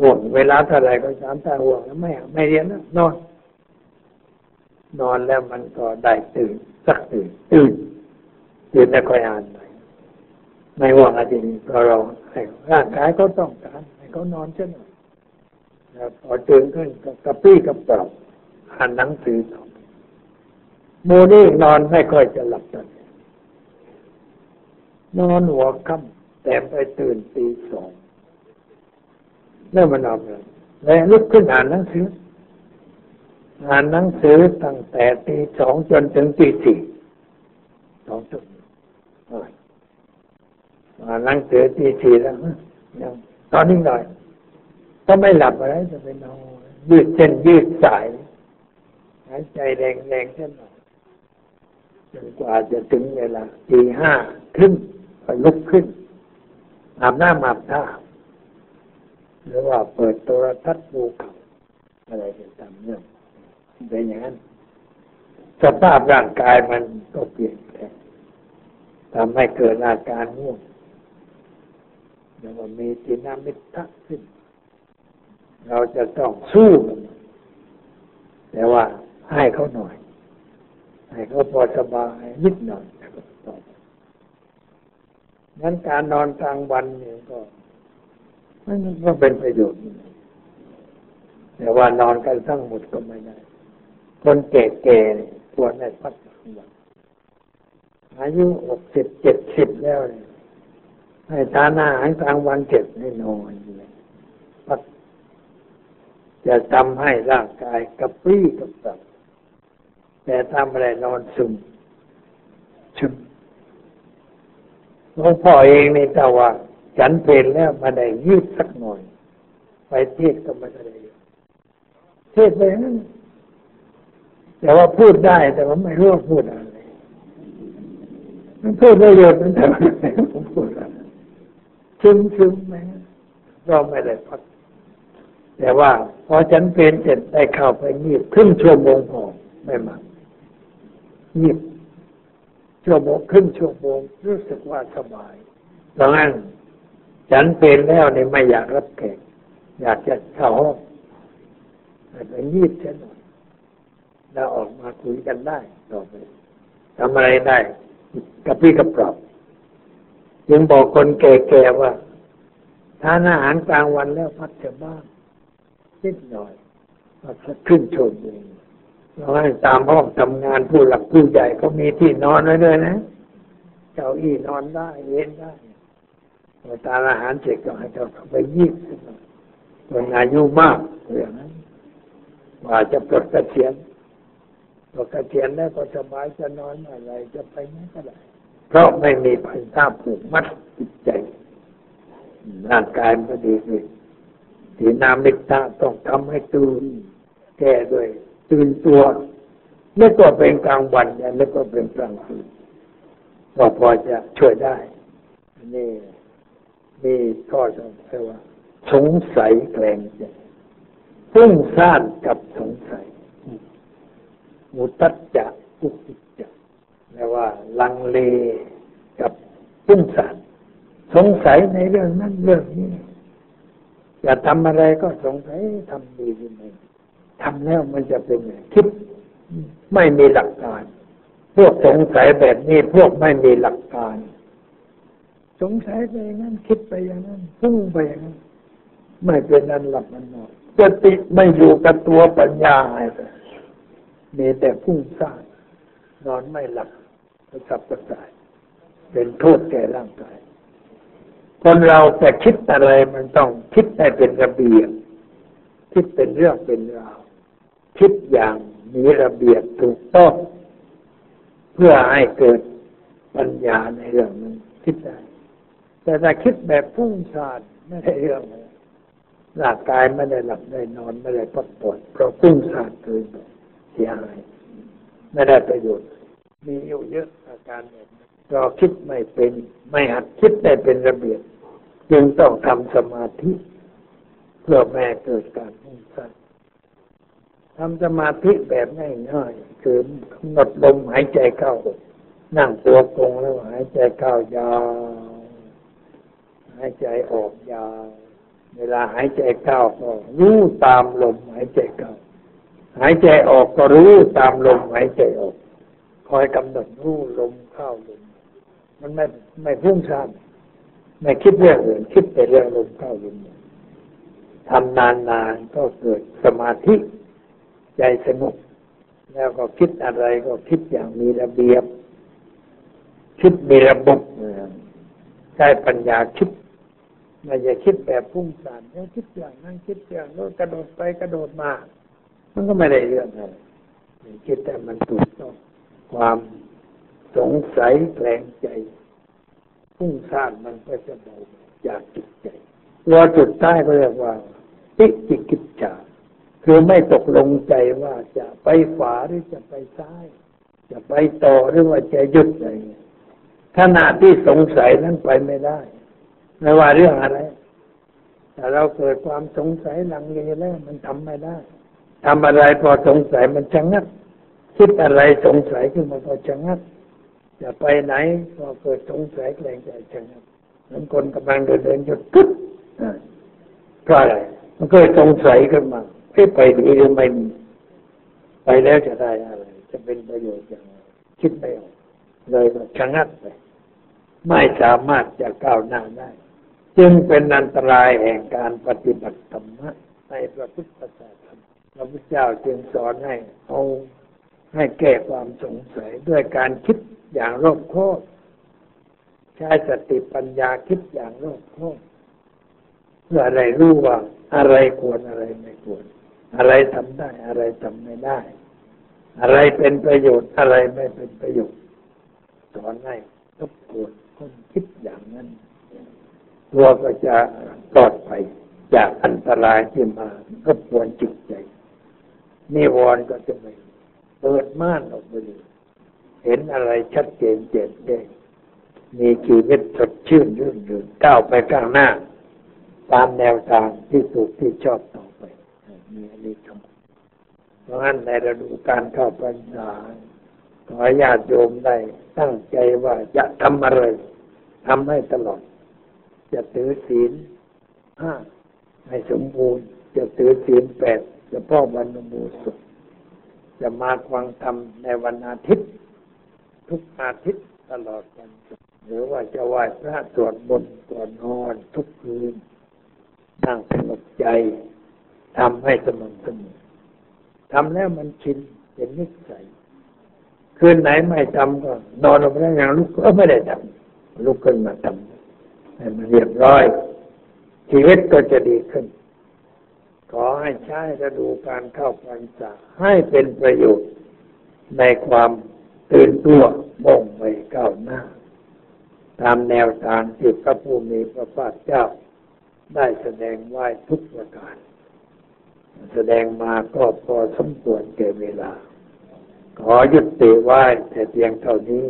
ห่วงเวลาเท่าไรก็สามถ้าห่วงแล้วไม่ไม่เรียนแล้วนอน นอนแล้วมันก็ได้ตื่นสักตื่นตื่นตื่นแล้วค่อยอ่านใหม่ไม่ห่วงอะไรนี้เพราะเราให้ร่างกายก็ต้องการให้เขานอนเช่นนั้นพอตื่นขึ้นก็กระปี้กระเป๋าอ่านหนังสือต่อโมนี่นอนไม่ค่อยจะหลับตอน นอนหัวค่ำแต่ไปตื่นตีสองแล้วมันนอนเลยแล้วลุกขึ้นอ่านหนังสือ อ่านหนังสือตั้งแต่ตีสองจนถึงตีสี่สองชั่วโมงอ่านหนังสือตีสี่แล้วยังตอนนี้หน่อยก็ไม่หลับอะไรจะไปนอนยืดเส้นยืดสายหายใจแรงๆแค่หน่อยจนกว่าจะถึงเวลาตีห้าขึ้น ไปลุกขึ้นอาบน้ำอาบท่าหรือว่าเปิดโทรทัศน์ดูข่าวอะไรจะตามเรื่องเป็นอย่างนั้น สภาพร่างกายมันก็เปลี่ยนแปลงทำให้เกิดอาการง่วงแล้วก็มีทีนามิทะขึ้น เราจะต้องสู้มันแต่ว่าให้เขาหน่อย ให้เขาพอสบายนิดหน่อย งั้นการนอนกลางวันเนี่ยก็มันก็เป็นประโยชน์ แต่ว่านอนกันทั้งหมดก็ไม่ได้ คนแก่ๆเนี่ยควรได้พักกลางวันอายุหกสิบเจ็ดสิบแล้วเนี่ยให้ทานอาหารกลางวันเจ็บให้นอนเลยพักจะทำให้ร่างกายกระปรี้กระเปรับแต่ทำอะไรนอนซึมซึม หลวงพ่อเองนี่แต่ว่า ฉันเพลนแล้วมาได้ยืดสักหน่อย ไปเทศก็ไม่ได้เทศไปนั้นแต่ว่าพูดได้แต่ว่าไม่รู้ว่าพูดอะไรมันพูดประโยชน์มันแต่ไม่รู้พูดอะไรซึมซึมไหมก็ไม่ได้พักแต่ว่าพอฉันเพลนเสร็จได้เข้าไปงีบครึ่งชั่วโมงพอไม่มากงีบ ชั่วโมงครึ่งชั่วโมงรู้สึกว่าสบายดังนั้นฉันเป็นแล้วเนี่ยไม่อยากรับแขกอยากจะเข้าห้องไปยีบเช่นหน่อยแล้วออกมาคุยกันได้ต่อไปทำอะไรได้กับพี่กับปรับยังบอกคนแก่ๆว่าทานอาหารกลางวันแล้วพักจะบ้างนิดหน่อยพักสักครึ่งชั่วโมง เราให้ตามห้องทำงานผู้หลักผู้ใหญ่ก็มีที่นอนไว้ด้วยนะ เจ้าอี้นอนได้เย็นได้พอทาอาหารเสร็จก็ให้เขาเข้าไปยีบคนอายุมากอย่างนั้นว่าจะปลดกระเทียนปลดกระเทียนแล้วก็สบายจะนอนอะไรจะไปไหนก็ได้เพราะไม่มีพันธะผูกมัดจิตใจร่างกายมันดีขึ้นทีนามิตาต้องทำให้ตื่นแก้ด้วย ตื่นตัวไม่ก็เป็นกลางวันแล้วก็เป็นกลางคืนก็พอจะช่วยได้นี่มีข้อสงสัยว่า สงสัยแกลงใจฟุ้งซ่านกับสงสัยมุตัจจะอุกิจจะแปลว่า ลังเลกับฟุ้งซ่านสงสัยในเรื่องนั้นเรื่องนี้จะทำอะไรก็สงสัยทำดีหรือไม่ ทำแล้วมันจะเป็นไงคิดไม่มีหลักการ พวกสงสัยแบบนี้พวกไม่มีหลักการ สงสัยไปอย่างนั้นคิดไปอย่างนั้นพุ่งไปอย่างนั้นไม่เป็นนันหลับมันนอนสติไม่อยู่กับตัวปัญญาอะไรมีแต่พุ่งสร้างนอนไม่หลับกระสับกระส่าย เป็นโทษแก่ร่างกาย คนเราแต่คิดอะไรมันต้องคิดให้เป็นระเบียบคิดเป็นเรื่องเป็นราว คิดอย่างมีระเบียบถูกต้องเพื่อให้เกิดปัญญาในเรื่องนั้นคิดได้ แต่ถ้าคิดแบบพุ่งชาดไม่ได้เรื่องร่างกายไม่ได้หลับได้นอนไม่ได้พักผ่อนเพราะพุ่งชาดเกินเสียหายไม่ได้ประโยชน์ มีอยู่เยอะอาการแบบเราคิดไม่เป็น ไม่หัดคิดได้เป็นระเบียบ จึงต้องทำสมาธิ เพื่อแม่เกิดการพุ่งชาด ทำสมาธิแบบง่ายๆคือกำหนดลมหายใจเข้า นั่งตัวตรงแล้วหายใจเข้ายาว หายใจออกยาว เวลาหายใจเข้าก็รู้ตามลมหายใจเข้า หายใจออกก็รู้ตามลมหายใจออก คอยกำหนดรู้ลมเข้าลม มันไม่ไม่พุ่งซ่านไม่คิดเรื่องอื่นคิดแต่เรื่องลมเข้าลมทำนานๆก็เกิดสมาธิ ใจสงบแล้วก็คิดอะไรก็คิดอย่างมีระเบียบ คิดมีระบบใช้ปัญญาคิดไม่ใช่คิดแบบพุ่งสานแล้วคิดอย่างนั้นคิดอย่างโน้นกระโดดไปกระโดดมา มันก็ไม่ได้เรื่องอะไรคิดแต่มันถูกต้องความสงสัยแกลงใจพุ่งสานมันก็จะเบาจากจิตใจตัวจุดใต้ก็เรียกว่าติจิกิจจา คือไม่ตกลงใจว่าจะไปขวาหรือจะไปซ้าย จะไปต่อหรือว่าจะหยุดอะไรขณะที่สงสัยนั้นไปไม่ได้ ไม่ว่าเรื่องอะไร แต่เราเกิดความสงสัยหลังเลแล้วมันทำไม่ได้ทำอะไรพอสงสัยมันชะงักคิดอะไรสงสัยขึ้นมาพอชะงักจะไปไหนพอเกิดสงสัยแกล้งใจชะงักเหมือนคนกำลังเดินเดินหยุดกึ๊บเพราะอะไรมันเกิดสงสัยขึ้นมา เอ๊ะไปหรือไม่ดีไปแล้วจะได้อะไร จะเป็นประโยชน์อย่างไรคิดไม่ออกเลยก็ชะงักไป ไม่สามารถจะก้าวหน้าได้ จึงเป็นอันตรายแห่งการปฏิบัติธรรมะในพระพุทธศาสนาพระพุทธเจ้าจึงสอนให้เอาให้แก้ความสงสัยด้วยการคิดอย่างรอบคอบใช้สติปัญญาคิดอย่างรอบคอบเพื่ออะไรรู้ว่าอะไรควรอะไรไม่ควร อะไรทำได้อะไรทำไม่ได้ อะไรเป็นประโยชน์อะไรไม่เป็นประโยชน์สอนให้ทบทวนคนคิดอย่างนั้นตัวก็จะปลอดภัยจากอันตรายที่มารบกวนจิตใจนิวรณ์ก็จะไม่เปิดม่านออกไปเลยเห็นอะไรชัดเจนเจนแจ้งมีชีวิตสดชื่นรื่นเริงก้าวไปข้างหน้า ตามแนวทางที่ถูกที่ชอบต มีอันนี้ทำเพราะงั้นในฤดูการเข้าพรรษาขอญาติโยมได้ตั้งใจว่าจะทำอะไรทำให้ตลอด จะถือศีลห้าให้สมบูรณ์ จะถือศีลแปดเฉพาะวันอุโบูสุดจะมาฟังธรรมในวันอาทิตย์ ทุกอาทิตย์ตลอดวันหรือว่าจะไหว้พระสวดมนต์ก่อนนอนทุกคืนนั่งสงบใจ ทำให้สม่ำเสมอทำแล้วมันชินเป็นนิสัยคืนไหนไม่ทำก็นอนลงไปแล้วอย่างลุกก็ไม่ได้ทำลุกขึ้นมาทำให้มันเรียบร้อย ชีวิตก็จะดีขึ้น ขอให้ใช้ฤดูการเข้าพรรษาให้เป็นประโยชน์ในความตื่นตัวม่งไปก้าวหน้า ตามแนวทางที่พระผู้มีพระภาคเจ้าได้แสดงไว้ทุกประการ แสดงมาก็พอสมควรเก่เวลา ขอยุติไว้แต่เพียงเท่านี้